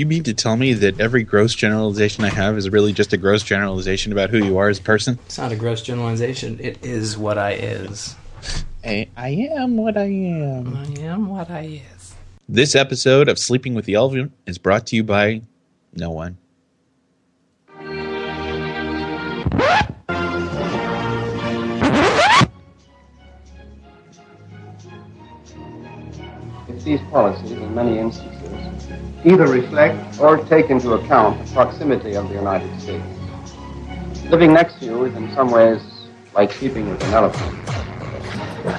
You mean to tell me that every gross generalization I have is really just a gross generalization about who you are as a person? It's not a gross generalization. It is what I is. I, I am what I am. I am what I is. This episode of Sleeping with the Elephant is brought to you by no one. It's these policies, in many instances, either reflect or take into account the proximity of the United States. Living next to you is in some ways like sleeping with an elephant.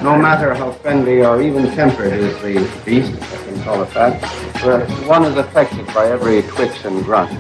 No matter how friendly or even tempered is the beast, I can call it that, one is affected by every twitch and grunt.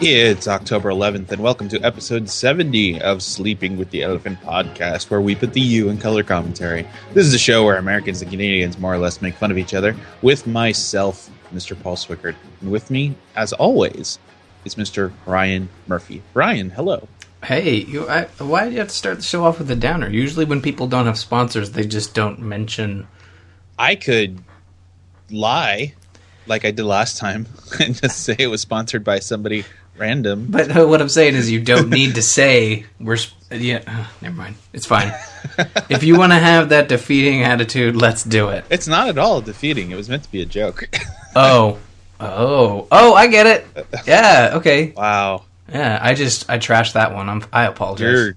It's October 11th, and welcome to episode 70 of Sleeping with the Elephant podcast, where we put the U in color commentary. This is a show where Americans and Canadians more or less make fun of each other, with myself, Mr. Paul Swickard. And with me, as always, is Mr. Ryan Murphy. Ryan, hello. Hey, you, I, why do you have to start the show off with a downer? Usually, when people don't have sponsors, they just don't mention. I could lie like I did last time and just say it was sponsored by somebody random. But uh, what I'm saying is, you don't need to say we're. sp- Yeah, uh, never mind. It's fine. if you want to have that defeating attitude, let's do it. It's not at all defeating. It was meant to be a joke. Oh, oh, oh! I get it. Yeah. Okay. wow. Yeah. I just I trashed that one. I'm. I apologize. You're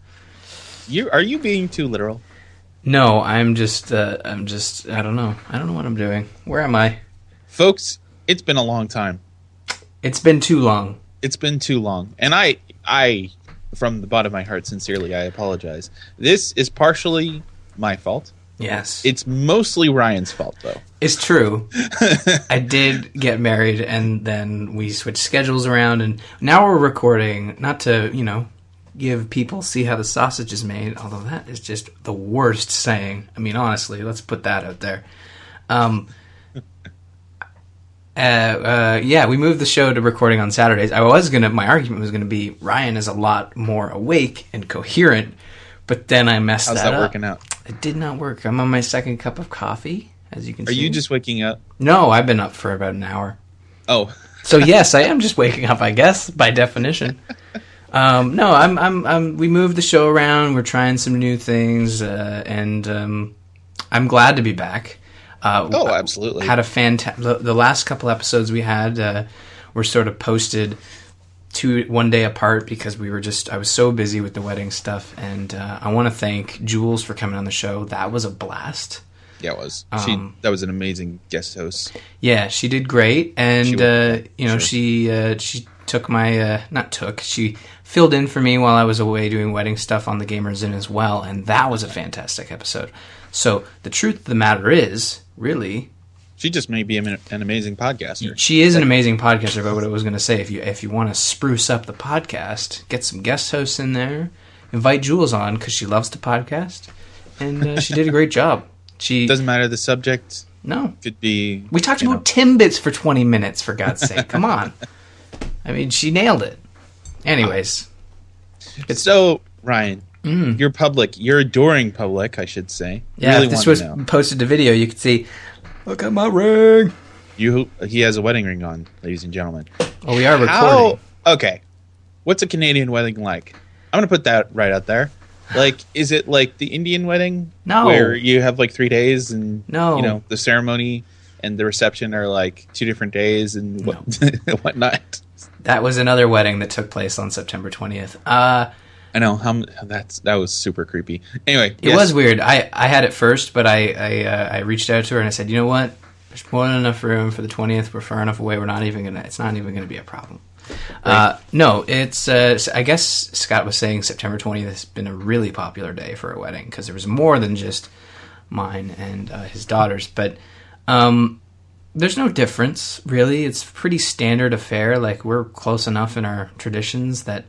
you are you being too literal? No, I'm just. Uh, I'm just. I don't know. I don't know what I'm doing. Where am I? Folks, it's been a long time. It's been too long. It's been too long. And I I from the bottom of my heart sincerely I apologize. This is partially my fault. Yes. It's mostly Ryan's fault though. It's true. I did get married, and then we switched schedules around, and now we're recording. Not to you know give people see how the sausage is made, although that is just the worst saying. I mean, honestly, let's put that out there. Um, uh, uh, yeah, we moved the show to recording on Saturdays. I was gonna, my argument was gonna be Ryan is a lot more awake and coherent, but then I messed up. How's that, that up. working out? It did not work. I'm on my second cup of coffee, as you can see. Are see. you just waking up? No, I've been up for about an hour. Oh, So yes, I am just waking up, I guess, by definition. Um, no, I'm, I'm, I'm. We moved the show around. We're trying some new things, uh, and um, I'm glad to be back. Uh, oh, absolutely. had a fantastic. The, the last couple episodes we had uh, were sort of posted two one day apart because we were just I was so busy with the wedding stuff, and uh, I want to thank Jules for coming on the show. That was a blast. yeah, it was. Um, she that was an amazing guest host. Yeah, she did great, and uh, you know sure. she uh, she took my uh, not took she filled in for me while I was away doing wedding stuff on the Gamers Inn as well, and that was a fantastic episode. So the truth of the matter is, really, She just may be an, an amazing podcaster. she is an amazing podcaster. But what I was going to say, if you if you want to spruce up the podcast, get some guest hosts in there, invite Jules on because she loves to podcast, and uh, she did a great job. She Doesn't matter the subject. no, Could be. We talked you know. about Timbits for 20 minutes, for God's sake. Come on. I mean, she nailed it. Anyways, it's So Ryan, your public, your adoring public, I should say. Mm. yeah, really if this was posted to video, you could see, look at my ring. You, he has a wedding ring on, ladies and gentlemen. Oh, we are recording. How? Okay. What's a Canadian wedding like? I'm gonna put that right out there. Like, is it like the Indian wedding? No. Where you have like three days and No. you know the ceremony and the reception are like two different days and what whatnot. That was another wedding that took place on September 20th. Uh, I know how that's that was super creepy. Anyway, it was weird. I, I had it first, but I I, uh, I reached out to her and I said, you know what? There's more than enough room for the 20th. We're far enough away. We're not even gonna. It's not even gonna be a problem. Uh, no, it's. Uh, I guess Scott was saying September 20th has been a really popular day for a wedding because there was more than just mine and uh, his daughters. But um, there's no difference really. It's pretty standard affair. Like we're close enough in our traditions that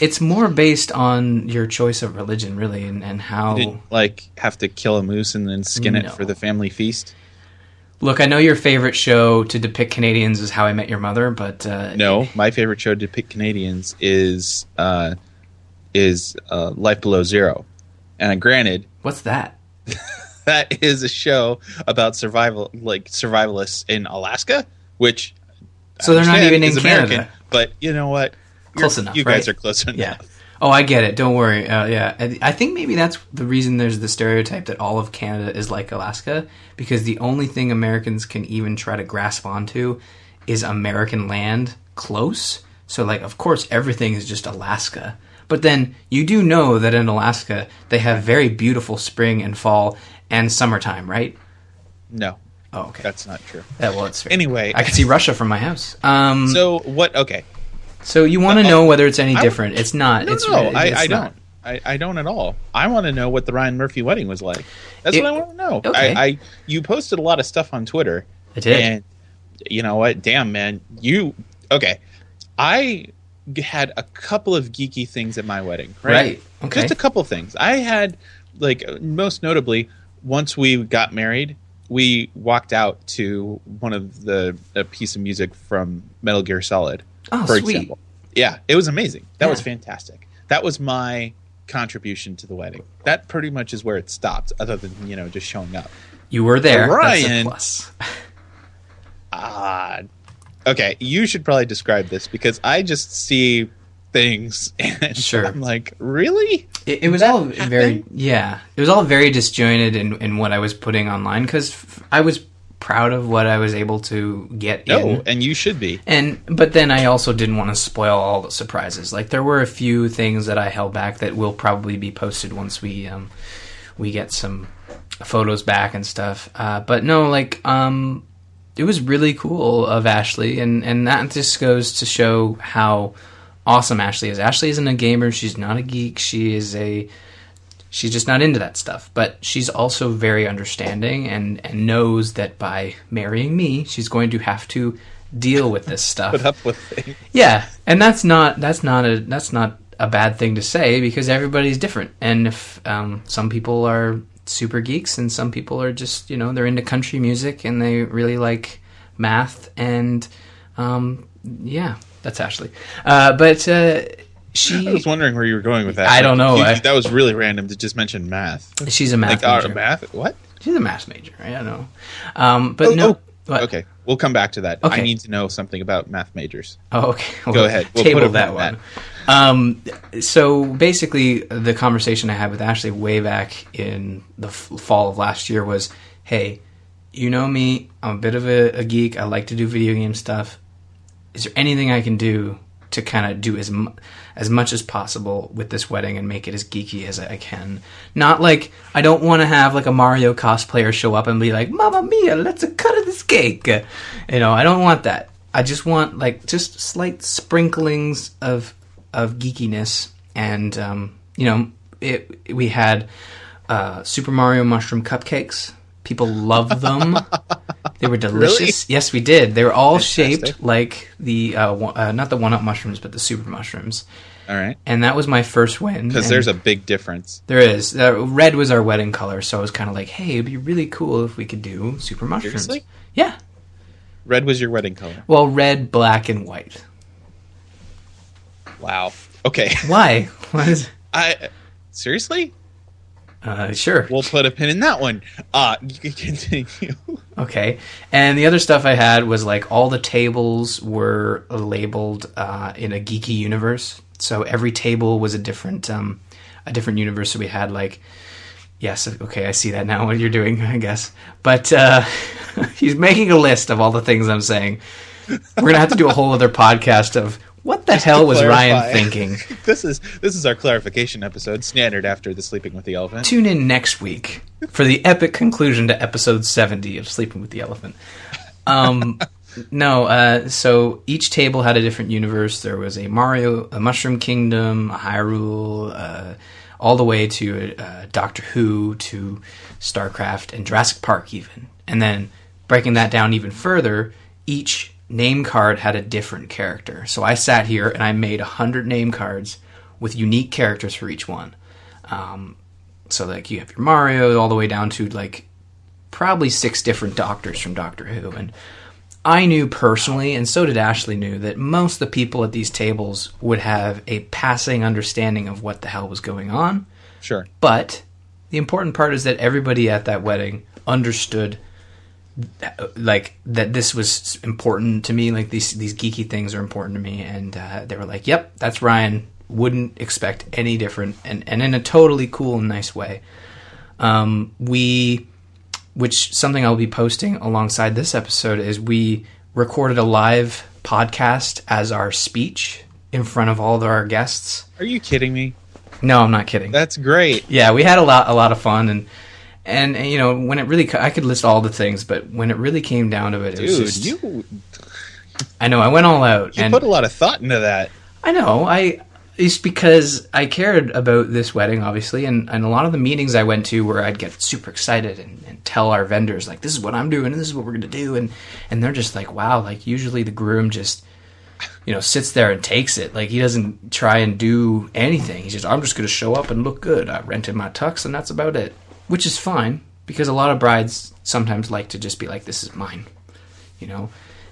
it's more based on your choice of religion, really, and, and how. Didn't like have to kill a moose and then skin No. it for the family feast. Look, I know your favorite show to depict Canadians is How I Met Your Mother, but uh, No, my favorite show to depict Canadians is uh, is uh, Life Below Zero. And uh, granted, what's that? that is a show about survival, like survivalists in Alaska, which I So they're not even in Canada. But you know what? Close enough, You guys right? are close enough. Yeah. Oh, I get it. Don't worry. Uh, yeah, I think maybe that's the reason there's the stereotype that all of Canada is like Alaska because the only thing Americans can even try to grasp onto is American land close. So, like, of course, everything is just Alaska. But then you do know that in Alaska they have very beautiful spring and fall and summertime, right? No, Oh, okay. that's not true. Yeah, well, it's Anyway, I can see Russia from my house. Um, so what? Okay, you want to know whether it's any I- different? It's not. no, it's no, it's I, I not. don't. I, I don't at all. I want to know what the Ryan Murphy wedding was like. That's It- what I want to know. okay. I, I you posted a lot of stuff on Twitter. I did. And you know what? Damn, man. You okay? I had a couple of geeky things at my wedding. Right. Right, okay. Just a couple things. I had like most notably once we got married, we walked out to one of the a piece of music from Metal Gear Solid. Oh, for sweet. example. Yeah, it was amazing. That was fantastic. That was my contribution to the wedding. That pretty much is where it stopped, other than you know just showing up. You were there. That's a Ryan- plus. Ah, okay. You should probably describe this because I just see things and Sure. I'm like, really? It, it was That all very yeah. It was all very disjointed in, in what I was putting online because f- I was proud of what I was able to get No, in. and you should be. And but then I also didn't want to spoil all the surprises. Like there were a few things that I held back that will probably be posted once we um we get some photos back and stuff. Uh, but no, like um it was really cool of Ashley and and that just goes to show how awesome Ashley is. Ashley isn't a gamer, she's not a geek, she is a she's just not into that stuff. But she's also very understanding and and knows that by marrying me she's going to have to deal with this stuff. Put up with things. yeah and that's not that's not a that's not a bad thing to say because everybody's different. And if um, some people are super geeks and some people are just you know they're into country music and they really like math and um, yeah that's ashley. Uh, but uh, she I was wondering where you were going with that. I don't know. You- I- that was really random to just mention math. she's a math Like, uh, major. math? What? She's a math major. I don't know. Um, but Oh, no. oh? Okay, we'll come back to that. I need to know something about math majors. Oh, okay. Go ahead. We'll table that on one. Um, so basically, the conversation I had with Ashley way back in the f- fall of last year was, "Hey, you know me. I'm a bit of a, a geek. I like to do video game stuff. Is there anything I can do to kind of do as as much as possible with this wedding and make it as geeky as I can? Not like I don't want to have like a Mario cosplayer show up and be like, "Mamma mia, let's a cut of this cake." You know, I don't want that. I just want like just slight sprinklings of of geekiness, and um, you know, it. We had uh, Super Mario mushroom cupcakes. People loved them. they were delicious. Yes, we did. They were all shaped like the uh, uh, not the one up mushrooms, but the super mushrooms. All right, And that was my first win. because there's a big difference. there is uh, red was our wedding color, so I was kind of like, hey, it'd be really cool if we could do super mushrooms. Seriously? Yeah. Red was your wedding color. Well, red, black, and white. Wow. Okay. Why? What is? I seriously. Uh, sure. We'll put a pin in that one. Uh, you can continue. Okay. And the other stuff I had was like all the tables were labeled uh, in a geeky universe. So every table was a different um, a different universe. So we had like yes, okay, I see that now. What you're doing, I guess. But uh, he's making a list of all the things I'm saying. We're gonna have to do a whole other podcast of what the hell was Ryan thinking. this is this is our clarification episode, standard after the sleeping with the elephant. Tune in next week for the epic conclusion to episode 70 of Sleeping with the Elephant. Um, no, uh, so each table had a different universe. There was a Mario, a Mushroom Kingdom, a Hyrule, uh, all the way to uh, Doctor Who, to StarCraft, and Jurassic Park, even. And then breaking that down even further, each name card had a different character. So I sat here and I made 100 name cards with unique characters for each one. Um, so like you have your Mario all the way down to like probably six different doctors from Doctor Who, and I knew personally, and so did Ashley knew that most of the people at these tables would have a passing understanding of what the hell was going on, Sure. but the important part is that everybody at that wedding understood like that this was important to me like these these geeky things are important to me and uh, they were like yep that's ryan wouldn't expect any different and, and in a totally cool and nice way um, we which something i'll be posting alongside this episode is we recorded a live podcast as our speech in front of all of our guests Are you kidding me? no i'm not kidding That's great. yeah, we had a lot a lot of fun and and, and, you know when it really, I could list all the things, but when it really came down to it, it was Dude, just you I know I went all out you and put a lot of thought into that. I know I it's because I cared about this wedding obviously and, and a lot of the meetings I went to where I'd get super excited and, and tell our vendors like this is what I'm doing and this is what we're gonna do and and they're just like wow like usually the groom just you know sits there and takes it. Like he doesn't try and do anything. He's just i'm just going to show up and look good. I rented my tux and that's about it which is fine because a lot of brides sometimes like to just be like this is mine you know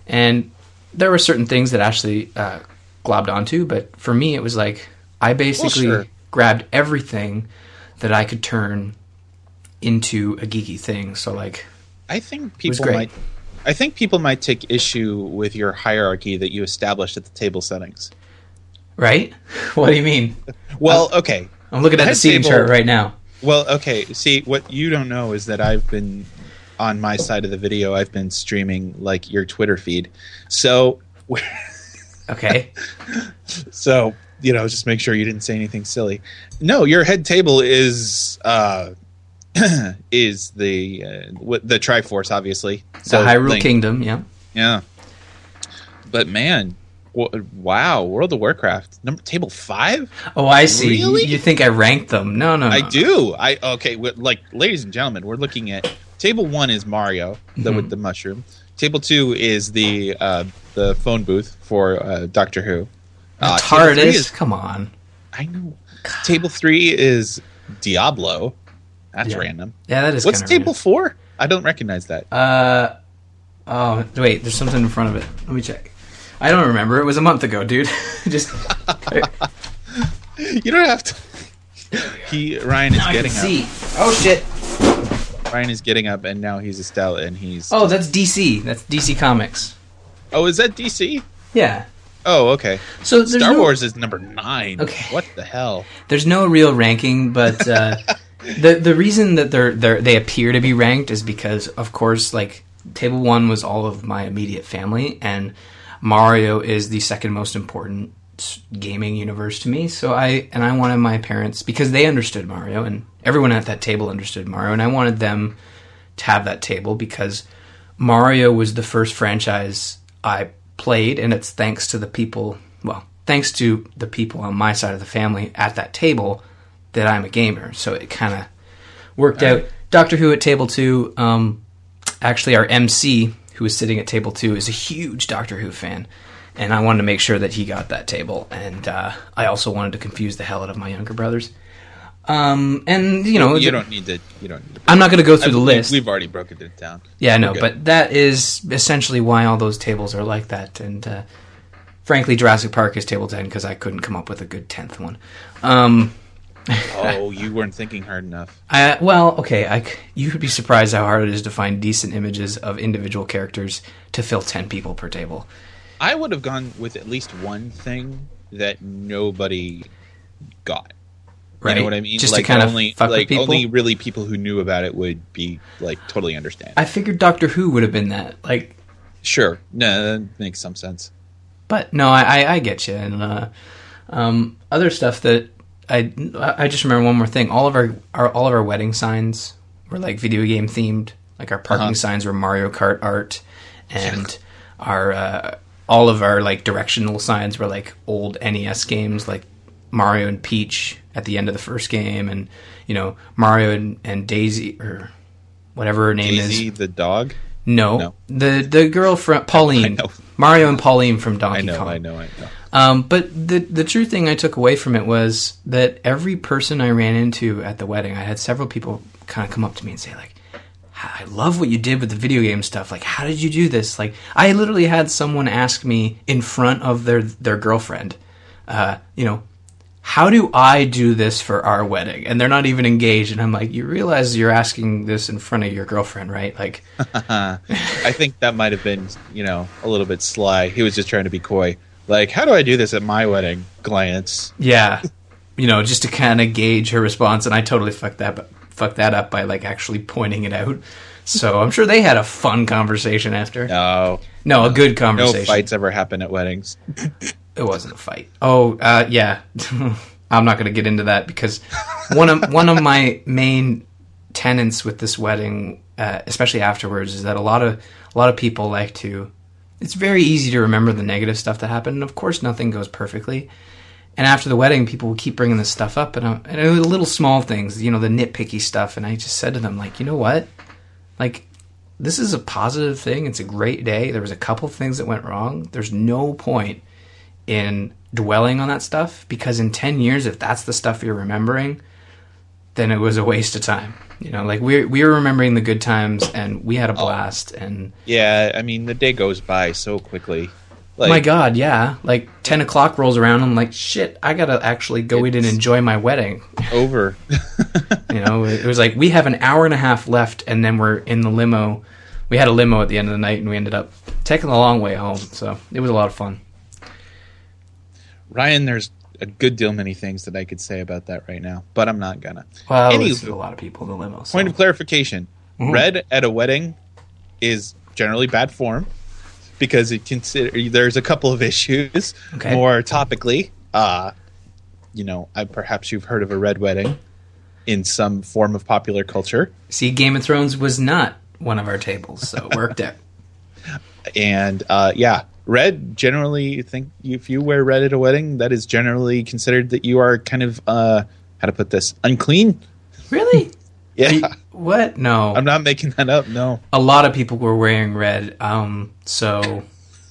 and there were certain things that ashley uh, globbed onto but for me it was like i basically sure. grabbed everything that i could turn into a geeky thing so like I think people might. I think people might take issue with your hierarchy that you established at the table settings. right what do you mean Well, okay. i'm looking at the seating table- chart right now Well, okay. See, what you don't know is that I've been on my side of the video. I've been streaming like your Twitter feed. So, okay so you know, just make sure you didn't say anything silly. No, your head table is uh is the uh, the Triforce, obviously. the hyrule Link. kingdom yeah Yeah. But man, wow, World of Warcraft number table five. Oh, I see. You- Really? You, think I ranked them? No, no, no. I do. I okay. Like, ladies and gentlemen, we're looking at table one is Mario, the Mm-hmm. with the mushroom. Table two is the uh, the phone booth for uh, Doctor Who. Uh, TARDIS. is- Come on. I know. Table three is Diablo. That's Yeah. random. Yeah, that is. What's table four? I don't recognize that. Uh, oh wait, there's something in front of it. Let me check. I don't remember. It was a month ago, dude. Just you don't have to. He Ryan is I can getting see. up. Oh shit. Ryan is getting up, and now he's Estella, and he's. Oh, that's DC. That's DC Comics. Oh, is that DC? Yeah. Oh, okay. So Star no, Wars is number nine. Okay. What the hell? There's no real ranking, but uh, the the reason that they're they they appear to be ranked is because, of course, like table one was all of my immediate family, and Mario is the second most important gaming universe to me. So I and I wanted my parents because they understood Mario, and everyone at that table understood Mario, and I wanted them to have that table because Mario was the first franchise I played, and it's thanks to the people. Well, thanks to the people on my side of the family at that table that I'm a gamer. So it kind of worked out. Doctor Who at table two. Um, actually, our MC who was sitting at table two is a huge Doctor Who fan, and I wanted to make sure that he got that table. And uh, I also wanted to confuse the hell out of my younger brothers. Um, and you know, You don't need to. You don't need to. I'm not going to go through I- the list. We've already broken it down. Yeah, I We're but that is essentially why all those tables are like that. And uh, frankly, Jurassic Park is table 10 because I couldn't come up with a good 10th one. Um, oh, you weren't thinking hard enough. I, well, okay, I you would be surprised how hard it is to find decent images of individual characters to fill 10 people per table. I would have gone with at least one thing that nobody got. Right? You know what I mean? Just like to kind only, of fuck like with people. only really people who knew about it would be like totally understand. I figured Doctor Who would have been that. Like, sure, no, that makes some sense. But no, I, I, I get you. And uh, um, other stuff that I I just remember one more thing. All of our, our all of our wedding signs were like video game themed. Like our parking Uh-huh. signs were Mario Kart art, and our uh, all of our like directional signs were like old NES games, like Mario and Peach at the end of the first game, and you know Mario and, and Daisy or whatever her name is Daisy is. the dog. No, No. the the girl from Pauline. Mario and Pauline from Donkey I know, Kong. I know, I know. Um, but the the true thing I took away from it was that every person I ran into at the wedding, I had several people kind of come up to me and say like, "I love what you did with the video game stuff. Like, how did you do this?" Like, I literally had someone ask me in front of their their girlfriend, uh, you know, how do I do this for our wedding? And they're not even engaged. And I'm like, you realize you're asking this in front of your girlfriend, right? Like, I think that might have been, you know, a little bit sly. He was just trying to be coy. Like, how do I do this at my wedding? Glance. yeah, you know, just to kind of gauge her response. And I totally fucked that, fucked that up by like actually pointing it out. So I'm sure they had a fun conversation after. No, No, a good conversation no fights ever happen at weddings. It wasn't a fight. Oh, uh, yeah. I'm not going to get into that because one of one of my main tenets with this wedding, uh, especially afterwards, is that a lot of a lot of people like to. It's very easy to remember the negative stuff that happened, and of course, nothing goes perfectly. And after the wedding, people will keep bringing this stuff up, and, I, and it was little small things, you know, the nitpicky stuff. And I just said to them, like, you know what, like. This is a positive thing. It's a great day. There was a couple things that went wrong. There's no point in dwelling on that stuff because in 10 years if that's the stuff you're remembering then it was a waste of time you know like we we were remembering the good times and we had a oh. blast and Yeah, I mean, the day goes by so quickly. Like, my god yeah. Like 10 o'clock rolls around i'm like shit i gotta actually go in and enjoy my wedding. over. you know it was like we have an hour and a half left and then we're in the limo. We had a limo at the end of the night and we ended up taking the long way home so it was a lot of fun. Ryan, there's a good deal many things that I could say about that right now, but I'm not gonna. well there's a lot of people in the limo so. Point of clarification: Mm-hmm. red at a wedding is generally bad form because it consider there's a couple of issues. Okay. More topically, uh, you know, I, perhaps you've heard of a red wedding in some form of popular culture, See, Game of Thrones was not one of our tables, so it worked out. and uh, yeah, red generally. You think if you wear red at a wedding, that is generally considered that you are kind of uh, how to put this unclean. Really? Yeah, What? No. I'm not making that up. No. a lot of people were wearing red, um, so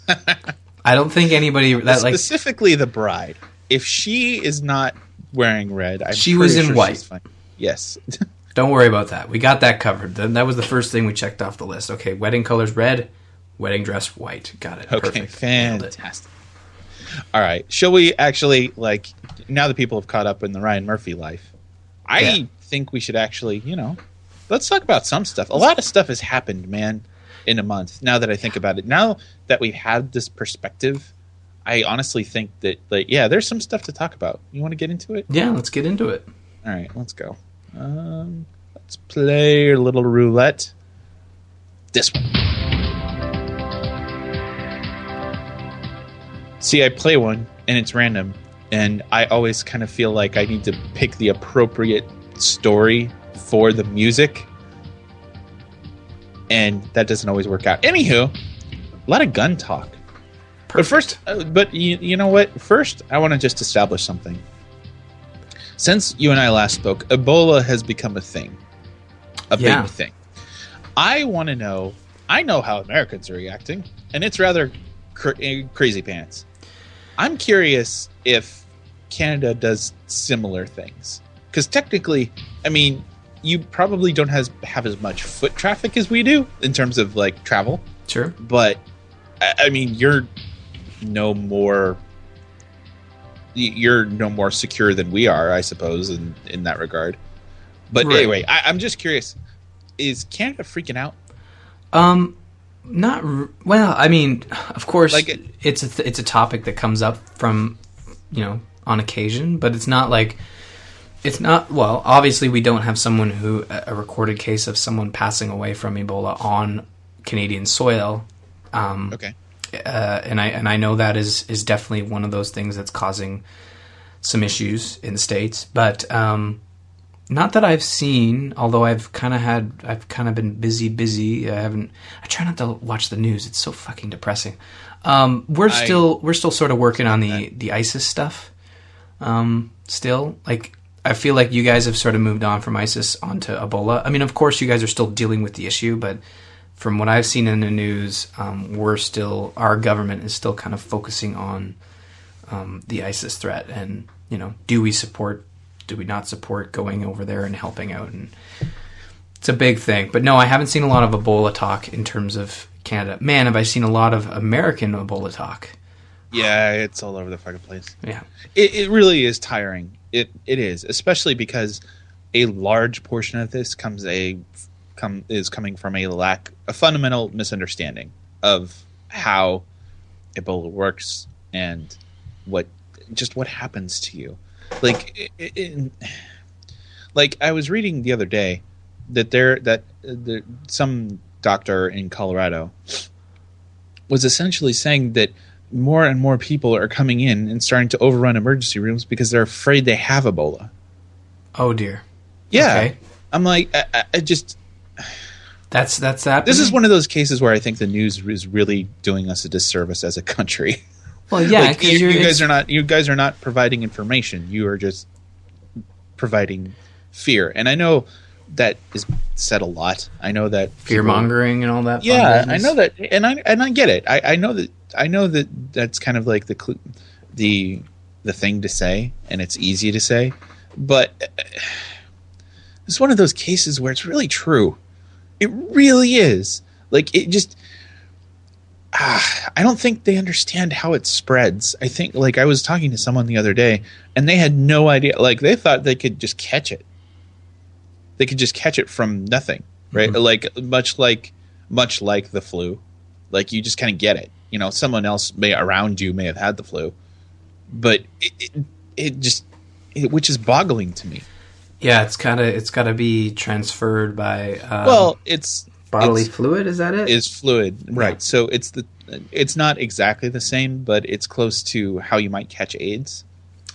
I don't think anybody that like specifically the bride. If she is not wearing red, I'm She was in sure white. Yes. don't worry about that. We got that covered. Then that was the first thing we checked off the list. Okay, wedding colors red, wedding dress white. Got it. okay. Perfect. Nailed it. Fantastic. All right. Shall we actually like now that people have caught up in the Ryan Murphy life? I Yeah. think we should actually, you know, let's talk about some stuff. A lot of stuff has happened, man, in a month. Now that I think about it, now that we've had this perspective, I honestly think that, like, yeah, there's some stuff to talk about. You want to get into it? Yeah, let's get into it. All right, let's go. Um, let's play a little roulette. This one. See, I play one and it's random, and I always kind of feel like I need to pick the appropriate story for the music, and that doesn't always work out. Anywho, a lot of gun talk. But first, uh, but you, you know what? First, I want to just establish something. Since you and I last spoke, Ebola has become a thing, a Yeah. big thing. I want to know. I know how Americans are reacting, and it's rather cr- eh, crazy pants. I'm curious if Canada does similar things, because technically, I mean, you probably don't has, have as much foot traffic as we do in terms of like travel Sure. but I, I mean you're no more you're no more secure than we are i suppose in in that regard but Right. anyway I, i'm just curious is canada freaking out Um, not r- well. I mean, of course, Like it- it's a th- it's a topic that comes up from you know on occasion, but it's not like it's not. Well, obviously, we don't have someone who a recorded case of someone passing away from Ebola on Canadian soil. Um, okay uh, and I and I know that is is definitely one of those things that's causing some issues in the states. But um, not that I've seen. Although I've kind of had, I've kind of been busy, busy. I haven't. I try not to watch the news. It's so fucking depressing. Um, we're I- still we're still sort of working on the the ISIS stuff. Um, still, like I feel like you guys have sort of moved on from ISIS onto Ebola. I mean, of course, you guys are still dealing with the issue, but from what I've seen in the news, um, we're still our government is still kind of focusing on um, the ISIS threat, and you know, do we support, do we not support going over there and helping out, and it's a big thing. But no, I haven't seen a lot of Ebola talk in terms of Canada. Man, have I seen a lot of American Ebola talk. Yeah, it's all over the fucking place. Yeah. It, it really is tiring. It it is, especially because a large portion of this comes a come is coming from a lack a fundamental misunderstanding of how Ebola works and what just what happens to you. Like it, it, like I was reading the other day that there that uh, the, some doctor in Colorado was essentially saying that more and more people are coming in and starting to overrun emergency rooms because they're afraid they have Ebola. Oh dear. Yeah, Okay. I'm like, I, I- I just That's that's that. this is one of those cases where I think the news is really doing us a disservice as a country. Well, yeah, like, you, you're you it's- guys are not you guys are not providing information. You are just providing fear, and I know that is said a lot. I know that fear mongering and all that. Yeah, I know that, and I and I get it. I, I know that I know that that's kind of like the cl- the the thing to say, and it's easy to say, but uh, it's one of those cases where it's really true. It really is. Like it just. Ah, I don't think they understand how it spreads. I think, like, I was talking to someone the other day, and they had no idea. Like, they thought they could just catch it. They could just catch it from nothing, right? Like, much like, much like the flu, like you just kind of get it. You know, someone else may around you may have had the flu, but it, it, it just, it, which is boggling to me. Yeah, it's kind gotta it's gotta be transferred by um, well, it's bodily fluid. Is that it? is fluid, right? Yeah. So it's the it's not exactly the same, but it's close to how you might catch AIDS.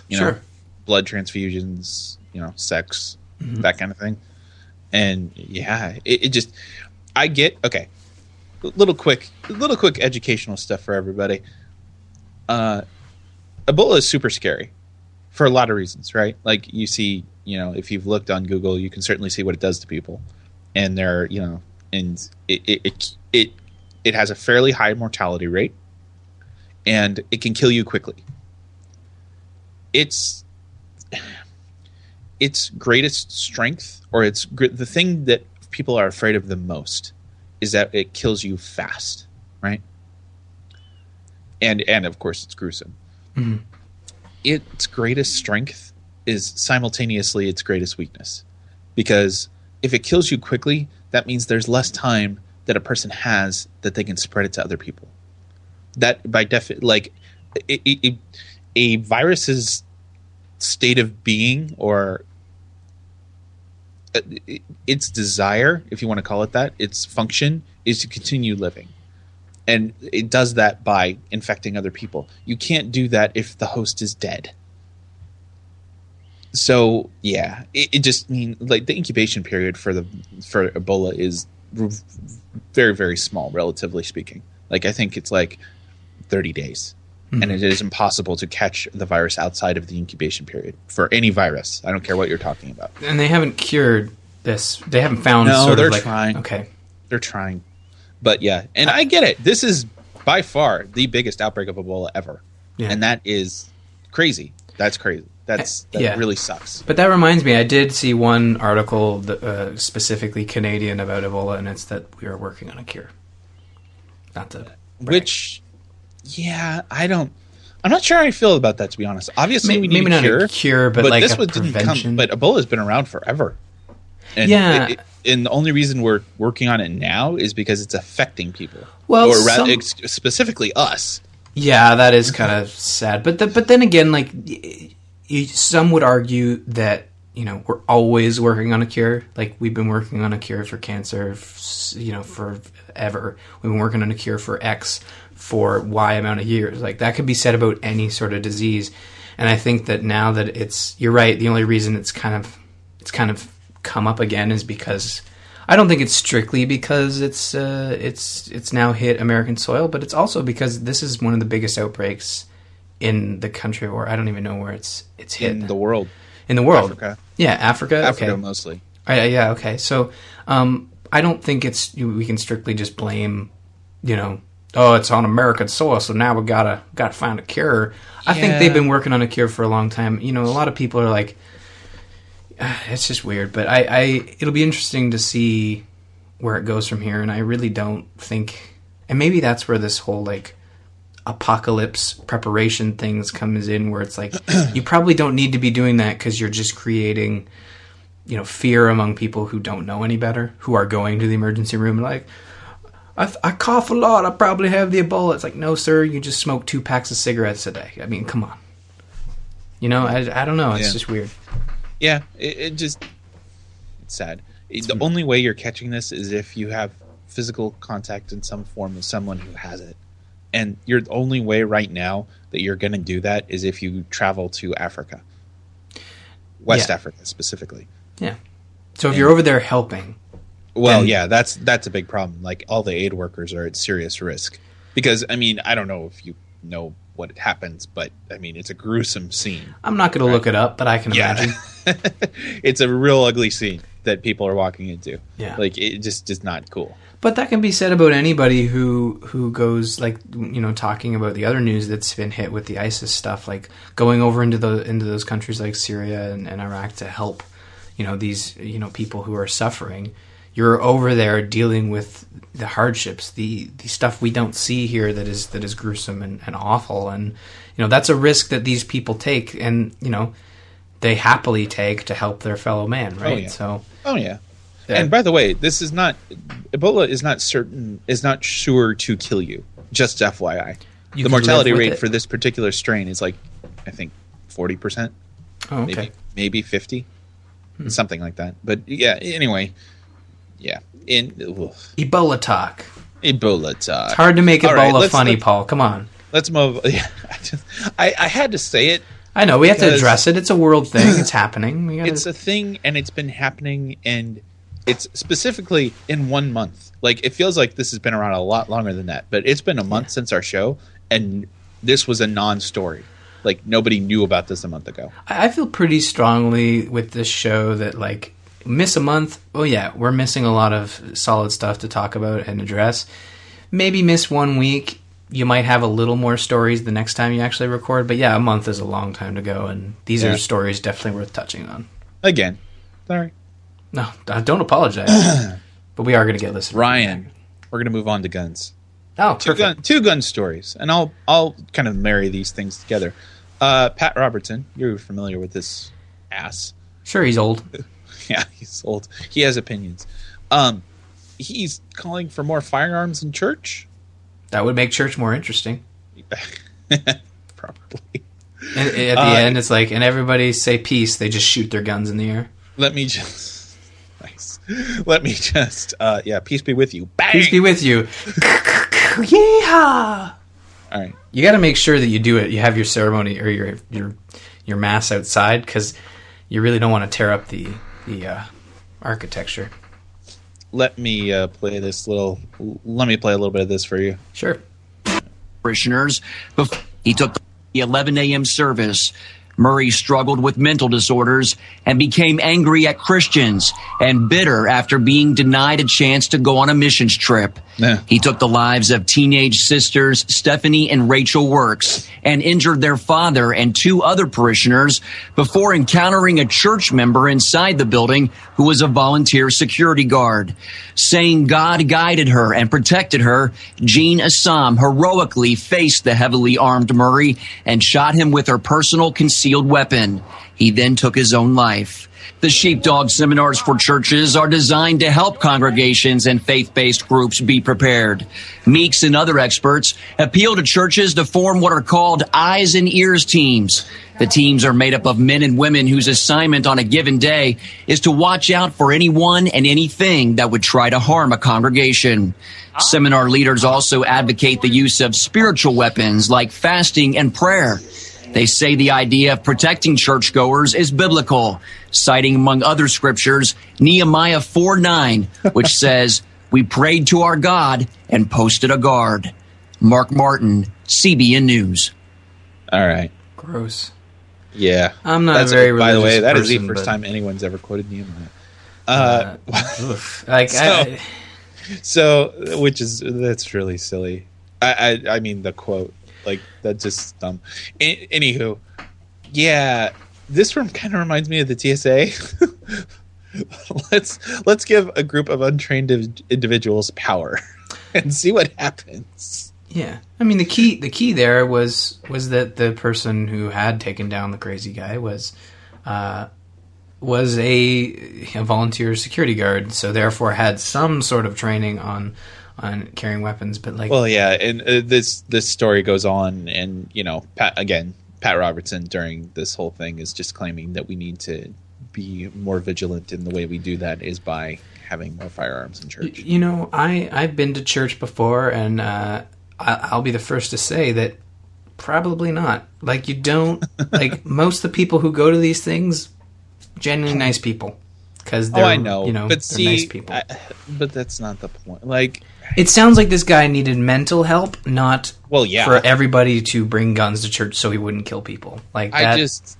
You know, Sure. blood transfusions, you know, sex, Mm-hmm. that kind of thing. And yeah, it, it just I get okay. Little quick, little quick educational stuff for everybody. Uh, Ebola is super scary for a lot of reasons, right? Like you see, you know, if you've looked on Google, you can certainly see what it does to people, and they're, you know, and it it it it, it has a fairly high mortality rate, and it can kill you quickly. Its its greatest strength, or its the thing that people are afraid of the most, is that it kills you fast, right? And and of course it's gruesome mm-hmm. its greatest strength is simultaneously its greatest weakness. Because if it kills you quickly, that means there's less time that a person has that they can spread it to other people. That by defi- like it, it, it- a virus's state of being or uh, its desire, if you want to call it that, its function is to continue living and it does that by infecting other people. You can't do that if the host is dead. So yeah, it, it just mean like the incubation period for the for Ebola is very very small, relatively speaking. Like I think it's like thirty days, and hmm. it is impossible to catch the virus outside of the incubation period for any virus. I don't care what you're talking about. and they haven't cured this. They haven't found. No, sort they're of like, trying. Okay, They're trying, but yeah, and I get it. This is by far the biggest outbreak of Ebola ever, Yeah. and that is crazy. That's crazy. That's that Yeah. really sucks. but that reminds me. I did see one article that, uh, specifically Canadian about Ebola, and it's that we are working on a cure. Not to Which, yeah, I don't. I'm not sure how I feel about that. To be honest, obviously May- we need maybe a not cure, a cure, but, like this one didn't come. But Ebola's been around forever. And Yeah. it- it- and the only reason we're working on it now is because it's affecting people. Well, or ra- some- ex- specifically us. Yeah, that is kind of sad. But the, but then again, like y- y- some would argue that you know we're always working on a cure. Like we've been working on a cure for cancer, you know, forever. We've been working on a cure for X for Y amount of years. Like that could be said about any sort of disease. And I think that now that it's you're right. The only reason it's kind of it's kind of come up again is because I don't think it's strictly because it's uh, it's it's now hit American soil, but it's also because this is one of the biggest outbreaks in the country, or I don't even know where it's it's hit in the world, in the world. Africa, Yeah, Africa. Africa okay. mostly. Uh, yeah, okay. So um, I don't think it's we can strictly just blame, you know, oh, it's on American soil, so now we gotta gotta find a cure. I think they've been working on a cure for a long time. You know, a lot of people are like, ah, it's just weird, but I, I it'll be interesting to see where it goes from here, and I really don't think, and maybe that's where this whole like apocalypse preparation things comes in where it's like you probably don't need to be doing that because you're just creating you know fear among people who don't know any better who are going to the emergency room and like I, I cough a lot. I probably have the ebola. It's like no sir. You just smoke two packs of cigarettes a day. I mean come on. You know i, I don't know. It's Yeah. just weird. Yeah, it, it just it's sad. It- the only way you're catching this is if you have physical contact in some form with someone who has it. And your only way right now that you're going to do that is if you travel to Africa. West Yeah. Africa specifically. yeah so if you're over there helping Well, Then- yeah, that's that's a big problem. Like all the aid workers are at serious risk because I mean, I don't know if you know what happens, but I mean, it's a gruesome scene. i'm not going to look it up but i can imagine it's a real ugly scene that people are walking into. Yeah. Like it just is not cool. But that can be said about anybody who who goes like you know talking about the other news that's been hit with the ISIS stuff, like going over into the into those countries like Syria and, and Iraq to help you know these you know people who are suffering. You're over there dealing with the hardships, the the stuff we don't see here that is that is gruesome and, and awful, and you know that's a risk that these people take, and you know they happily take to help their fellow man, oh, right? yeah. So Oh yeah. Yeah. And by the way, this is not Ebola is not certain is not sure to kill you. Just FYI. You the mortality rate it. for this particular strain is like I think 40%, oh, okay. maybe maybe 50. Hmm. Something like that. But yeah, anyway. Yeah. In ugh. Ebola talk. Ebola talk. It's hard to make All Ebola right, funny, let's- Paul. Come on. Let's move. Yeah, I, just, I, I had to say it. I know we have to address it. It's a world thing. It's happening. We gotta, It's a thing, and it's been happening, and it's specifically in one month. Like it feels like this has been around a lot longer than that, but it's been a month since our show, and this was a non-story. Like nobody knew about this a month ago. I I feel pretty strongly with this show that like miss a month. Oh yeah, we're missing a lot of solid stuff to talk about and address. Maybe miss one week. You might have a little more stories the next time you actually record. But yeah, a month is a long time to go, and these Yeah. are stories definitely worth touching on. Again, sorry, No, I don't apologize. but we are going to get listeners. Ryan. We're gonna move on to guns. Oh, Two gun, two gun stories, and I'll I'll kind of marry these things together. Uh, Pat Robertson, you're familiar with this ass. Sure, he's old. Yeah, he's old. He has opinions. Um, he's calling for more firearms in church. That would make church more interesting. Probably. And at the Uh, end, it's like, and everybody say peace. They just shoot their guns in the air. Let me just. Nice. Let me just. Uh, yeah. Peace be with you. Bang. Peace be with you. Yeehaw! All right. You got to make sure that you do it. You have your ceremony or your your your mass outside because you really don't want to tear up the the uh, architecture. Let me uh, play this little. Let me play a little bit of this for you. Sure. parishioners. He took the 11 a.m. service, Murray struggled with mental disorders and became angry at Christians and bitter after being denied a chance to go on a missions trip. Yeah. He took the lives of teenage sisters Stephanie and Rachel Works and injured their father and two other parishioners before encountering a church member inside the building who was a volunteer security guard. Saying God guided her and protected her, Jeanne Assam heroically faced the heavily armed Murray and shot him with her personal concealed weapon. He then took his own life. The Sheepdog Seminars for Churches are designed to help congregations and faith based groups be prepared. Meeks and other experts appeal to churches to form what are called eyes and ears teams. The teams are made up of men and women whose assignment on a given day is to watch out for anyone and anything that would try to harm a congregation. Seminar leaders also advocate the use of spiritual weapons like fasting and prayer. They say the idea of protecting churchgoers is biblical, citing among other scriptures Nehemiah 4 9, which says, We prayed to our God and posted a guard. Mark Martin, CBN News. All right. Gross. Yeah. I'm not That's very By the way, religious that is the first time anyone's ever quoted Nehemiah. Uh, Oof. Like So- I, so, which is that's really silly. I, I, I mean, the quote, like that's just dumb. A- anywho, yeah, this room kind of reminds me of the TSA. let's let's give a group of untrained indiv- individuals power and see what happens. Yeah, I mean the key the key there was was that the person who had taken down the crazy guy was uh, was a, a volunteer security guard, so therefore had some sort of training on on carrying weapons. But like, Well, yeah, and uh, this this story goes on, and you know, Pat again, Pat Robertson during this whole thing is just claiming that we need to be more vigilant, and the way we do that is by having more firearms in church. you know, I I've been to church before, and uh, I, I'll be the first to say that probably not. Like you don't like most of the people who go to these things, genuinely nice people. Because Oh, I know, you know, but they're see, nice people. I- but that's not the point. Like, It sounds like this guy needed mental help, not well, yeah, for everybody to bring guns to church so he wouldn't kill people. Like that, I just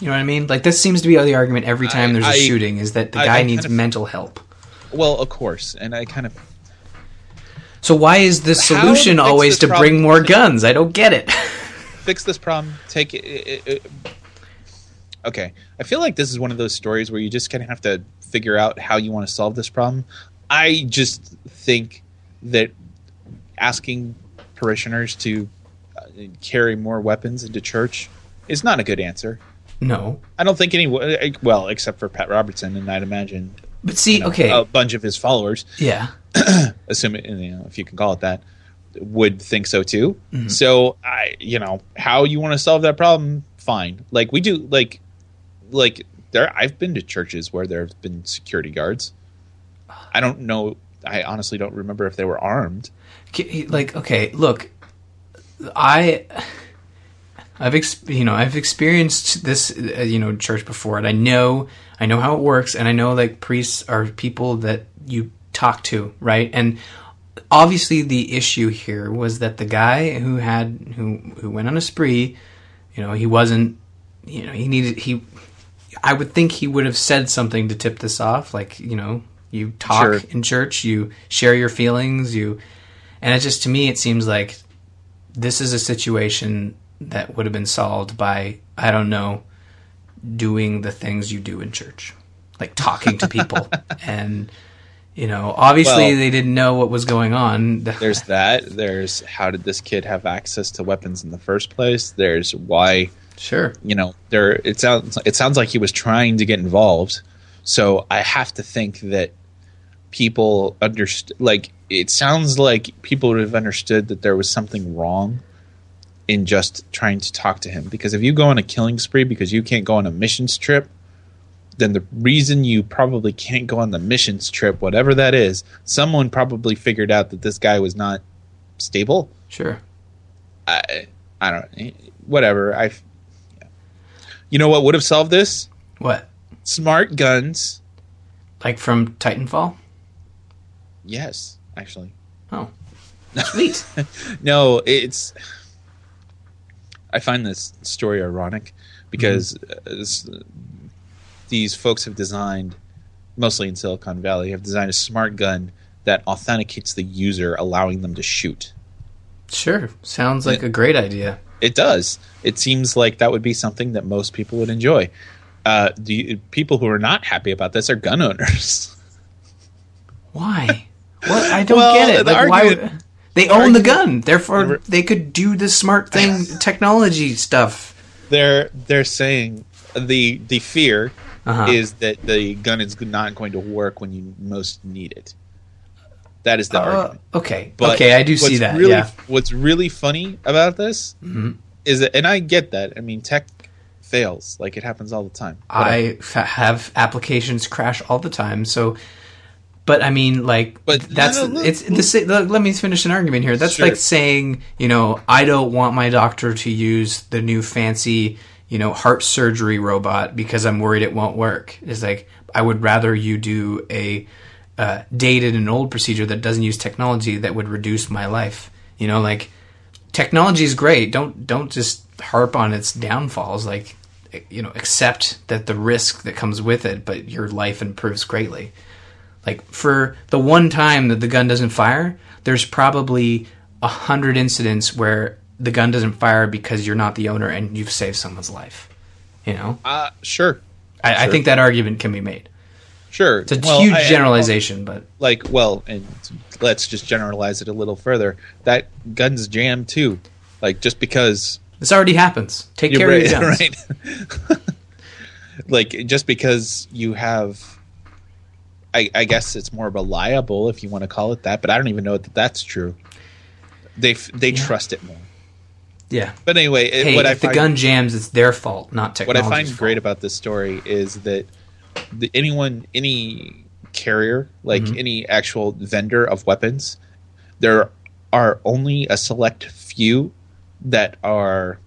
you know what I mean? Like this seems to be the argument every time I- there's a I- shooting is that the guy needs kind of- mental help. well, of course, and I kind of So why is the solution always to problem- bring more guns? I don't get it. fix this problem. Take it. it, it okay, I feel like this is one of those stories where you just kind of have to figure out how you want to solve this problem. I just think that asking parishioners to uh, carry more weapons into church is not a good answer. no, I don't think any well, except for Pat Robertson, and I'd imagine but see, you know, okay, a bunch of his followers, yeah, assuming you know if you can call it that, would think so too. Mm-hmm. So I, you know, how you want to solve that problem, fine. Like we do, like, like there. I've been to churches where there have been security guards. I don't know. I honestly don't remember if they were armed. Like okay, look, I. I've ex- you know I've experienced this uh, you know church before and I know I know how it works and I know like priests are people that you talk to right and obviously the issue here was that the guy who had who who went on a spree you know he wasn't you know he needed he I would think he would have said something to tip this off like you know you talk Sure. in church you share your feelings you and it just to me it seems like this is a situation that would have been solved by I don't know doing the things you do in church, like talking to people and you know obviously Well- they didn't know what was going on. There's that. There's how did this kid have access to weapons in the first place? There's why sure you know there it sounds it sounds like he was trying to get involved so i have to think that people understood like it sounds like people would have understood that there was something wrong in just trying to talk to him because if you go on a killing spree because you can't go on a missions trip then the reason you probably can't go on the missions trip whatever that is someone probably figured out that this guy was not stable sure I I don't eh, whatever. I yeah. you know what would have solved this? what Smart guns. like from Titanfall. Yes, actually. Oh, sweet. No, it's. I find this story ironic because uh, s- these folks have designed, mostly in Silicon Valley, have designed a smart gun that authenticates the user, allowing them to shoot. sure, sounds like a great idea. It does. It seems like that would be something that most people would enjoy. Uh, you, people who are not happy about this are gun owners. Why? What? I don't Well, get it. Like why? They own the gun, therefore they could do the smart thing, technology stuff. they're they're saying the the fear Uh-huh. is that the gun is not going to work when you most need it. That is the Uh, argument. okay, But okay, I do see that. Really, yeah, Mm-hmm. What's really funny about this is that, and I get that. I mean, tech fails. Like it happens all the time. I f- have applications crash all the time. So, but I mean, like, But that's no, no, it's the sa- Let me finish an argument here. That's Sure. like saying, you know, I don't want my doctor to use the new fancy, you know, heart surgery robot because I'm worried it won't work. It's like I would rather you do a uh, dated and old procedure that doesn't use technology that would reduce my life. You know, like technology is great. Don't don't just harp on its downfalls. Like you know, accept that the risk that comes with it, but your life improves greatly. Like for the one time that the gun doesn't fire, there's probably a hundred incidents where the gun doesn't fire because you're not the owner and you've saved someone's life. You know, Uh, sure, I, I think that argument can be made. Sure. It's a Well, huge I- I- generalization, but like well and let's just generalize it a little further that guns jam too like just because this already happens. Take care of your right, guns. right like just because you have I, I guess it's more reliable if you want to call it that but i don't even know that that's true they they trust it more Yeah. but anyway it, Hey, what i if the find gun jams, it's their fault, not technology. what. I find great about this story is that the, anyone, any carrier, like Mm-hmm. any actual vendor of weapons, there are only a select few that are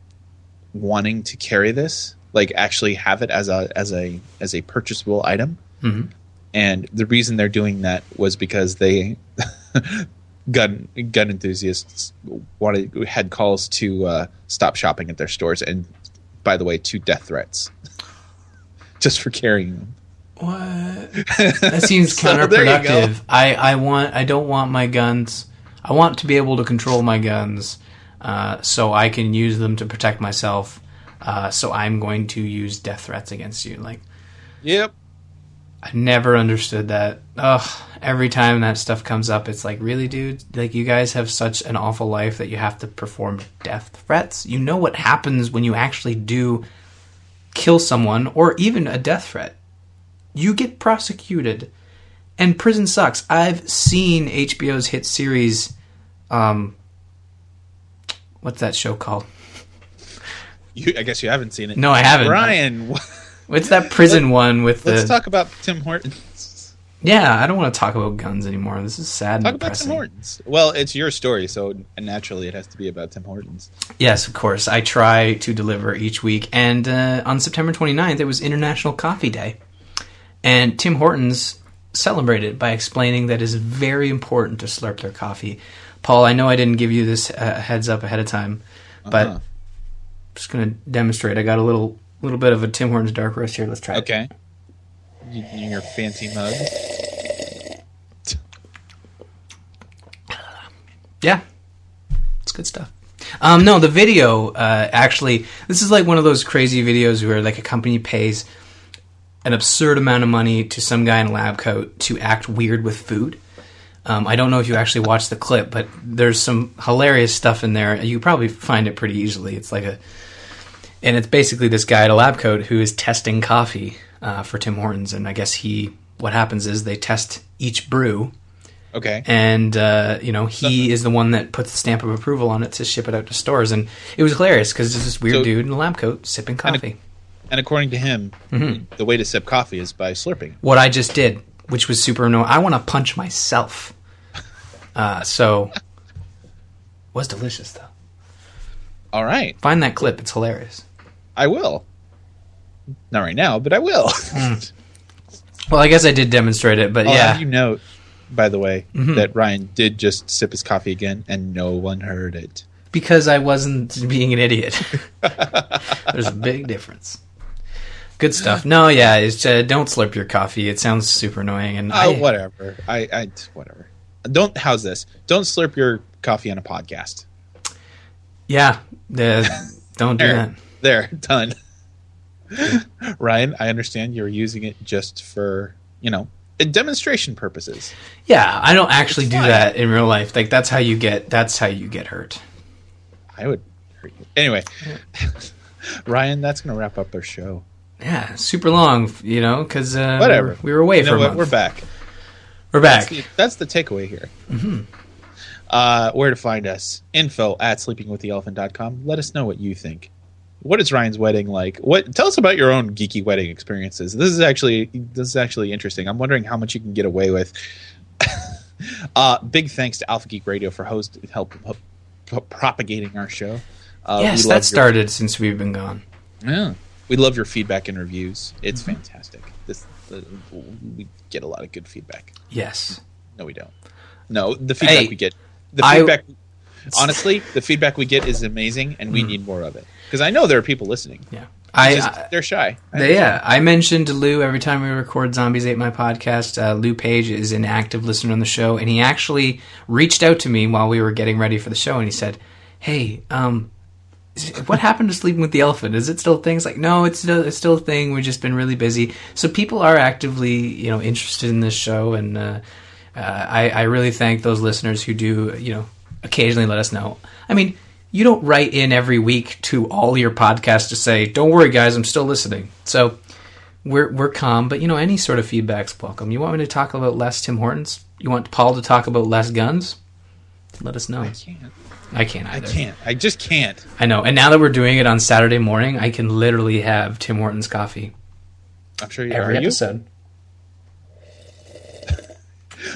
wanting to carry this, like actually have it as a as a as a purchasable item. Mhm. And the reason they're doing that was because they gun gun enthusiasts wanted had calls to uh, stop shopping at their stores, and by the way, to death threats just for carrying them. What? That seems So, there you go. counterproductive. I, I want I don't want my guns. I want to be able to control my guns, uh, so I can use them to protect myself. Uh, so I'm going to use death threats against you. Like Yep. I never understood that. Ugh. Every time that stuff comes up, it's like, really, dude? Like you guys have such an awful life that you have to perform death threats. You know what happens when you actually do kill someone or even a death threat. You get prosecuted, and prison sucks. I've seen HBO's hit series. Um, what's that show called? You, I guess you haven't seen it. No, I haven't. Ryan, What's that prison one with the? let's talk about Tim Hortons. yeah, I don't want to talk about guns anymore. This is sad. Talk about Tim. Hortons. Well, it's your story, so naturally it has to be about Tim Hortons. Yes, of course. I try to deliver each week. And uh, on September 29th, it was International Coffee Day. And Tim Hortons celebrated by explaining that it is very important to slurp their coffee. Paul, I know I didn't give you this uh, heads up ahead of time, but Uh-huh. I'm just going to demonstrate. I got a little little bit of a Tim Hortons dark roast here. Let's try it. Okay. You, your fancy mug. Yeah, it's good stuff. Um, no, the video uh, actually, this is like one of those crazy videos where like a company pays an absurd amount of money to some guy in a lab coat to act weird with food. Um, I don't know if you actually watched the clip, but there's some hilarious stuff in there. You probably find it pretty easily. It's like a, and it's basically this guy at a lab coat who is testing coffee uh, for Tim Hortons, and I guess he, what happens is they test each brew Okay. and uh, you know he is the one that puts the stamp of approval on it to ship it out to stores and it was hilarious because there's this weird So- dude in a lab coat sipping coffee And according to him, Mm-hmm. the way to sip coffee is by slurping. what i just did which was super annoying i want to punch myself uh, so was delicious though All right. find that clip it's hilarious I will. Not right now, but I will. well i guess i did demonstrate it but I'll yeah Mm-hmm. you note, by the way, that Ryan did just sip his coffee again, and no one heard it. because i wasn't being an idiot there's a big difference good stuff no yeah it's uh, don't slurp your coffee it sounds super annoying and Oh, I, whatever. I, I, whatever. Don't. How's this? Don't slurp your coffee on a podcast. Yeah, the, don't do that. There, done. Ryan, I understand you're using it just for you know demonstration purposes. Yeah, I don't actually do that in real life. Like that's how you get that's how you get hurt. I would hurt you anyway. Ryan, that's going to wrap up our show. Yeah, super long, you know, because uh, Whatever. we were, away You know for a what? month. We're back. We're back. That's the, that's the takeaway here. Uh, where to find us? Info at sleepingwiththeelephant.com. Let us know what you think. What is Ryan's wedding like? What? Tell us about your own geeky wedding experiences. This is actually this is actually interesting. I'm wondering how much you can get away with. uh, big thanks to Alpha Geek Radio for host help, help propagating our show. Uh, yes, that your- started since we've been gone. yeah, we love your feedback and reviews. It's Mm-hmm. fantastic. This the, we get a lot of good feedback. Yes. No, we don't. No, the feedback Hey, we get. The I- feedback. honestly, the feedback we get is amazing, and we need more of it. Because I know there are people listening. Yeah. I, just- I they're shy. they- yeah, I mentioned Lou every time we record Zombies Ate My podcast. Uh, Lou Page is an active listener on the show, and he actually reached out to me while we were getting ready for the show, and he said, "Hey, um, what happened to sleeping with the elephant? Is it still things like no? It's still it's still a thing. We've just been really busy. So people are actively you know interested in this show, and uh, uh, I, I really thank those listeners who do you know occasionally let us know. I mean, you don't write in every week to all your podcasts to say, "Don't worry, guys, I'm still listening." So we're we're calm, but you know any sort of feedback's welcome. You want me to talk about less Tim Hortons? You want Paul to talk about less guns? Let us know. I can't. I can't Either. I can't. I just can't. I know. And now that we're doing it on Saturday morning, I can literally have Tim Hortons coffee I'm sure you every are. You? episode.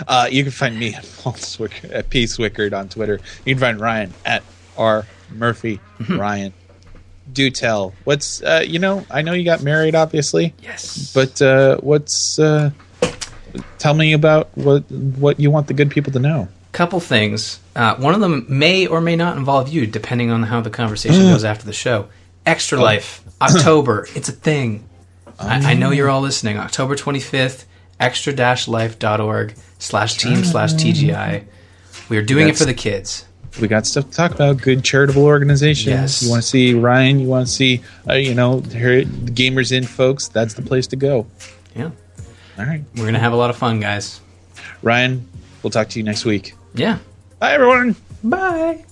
Uh, you can find me at Paul Swick, at P Swickard on Twitter. You can find Ryan at R Murphy. Mm-hmm. Ryan, do tell. What's uh, you know? I know you got married, obviously, Yes. but uh, what's uh, tell me about what what you want the good people to know. couple things. Uh, one of them may or may not involve you, depending on how the conversation Mm. goes after the show. Extra Oh. Life, October. it's a thing. I, I know you're all listening. October 25th, extra-life.org slash team slash TGI. We are doing it That's- for the kids. We got stuff to talk about. Good charitable organizations. Yes. You want to see Ryan? You want to see uh, you know the gamers in folks? That's the place to go. Yeah. All right, We're going to have a lot of fun, guys. Ryan. We'll talk to you next week. Yeah. Bye, everyone. Bye.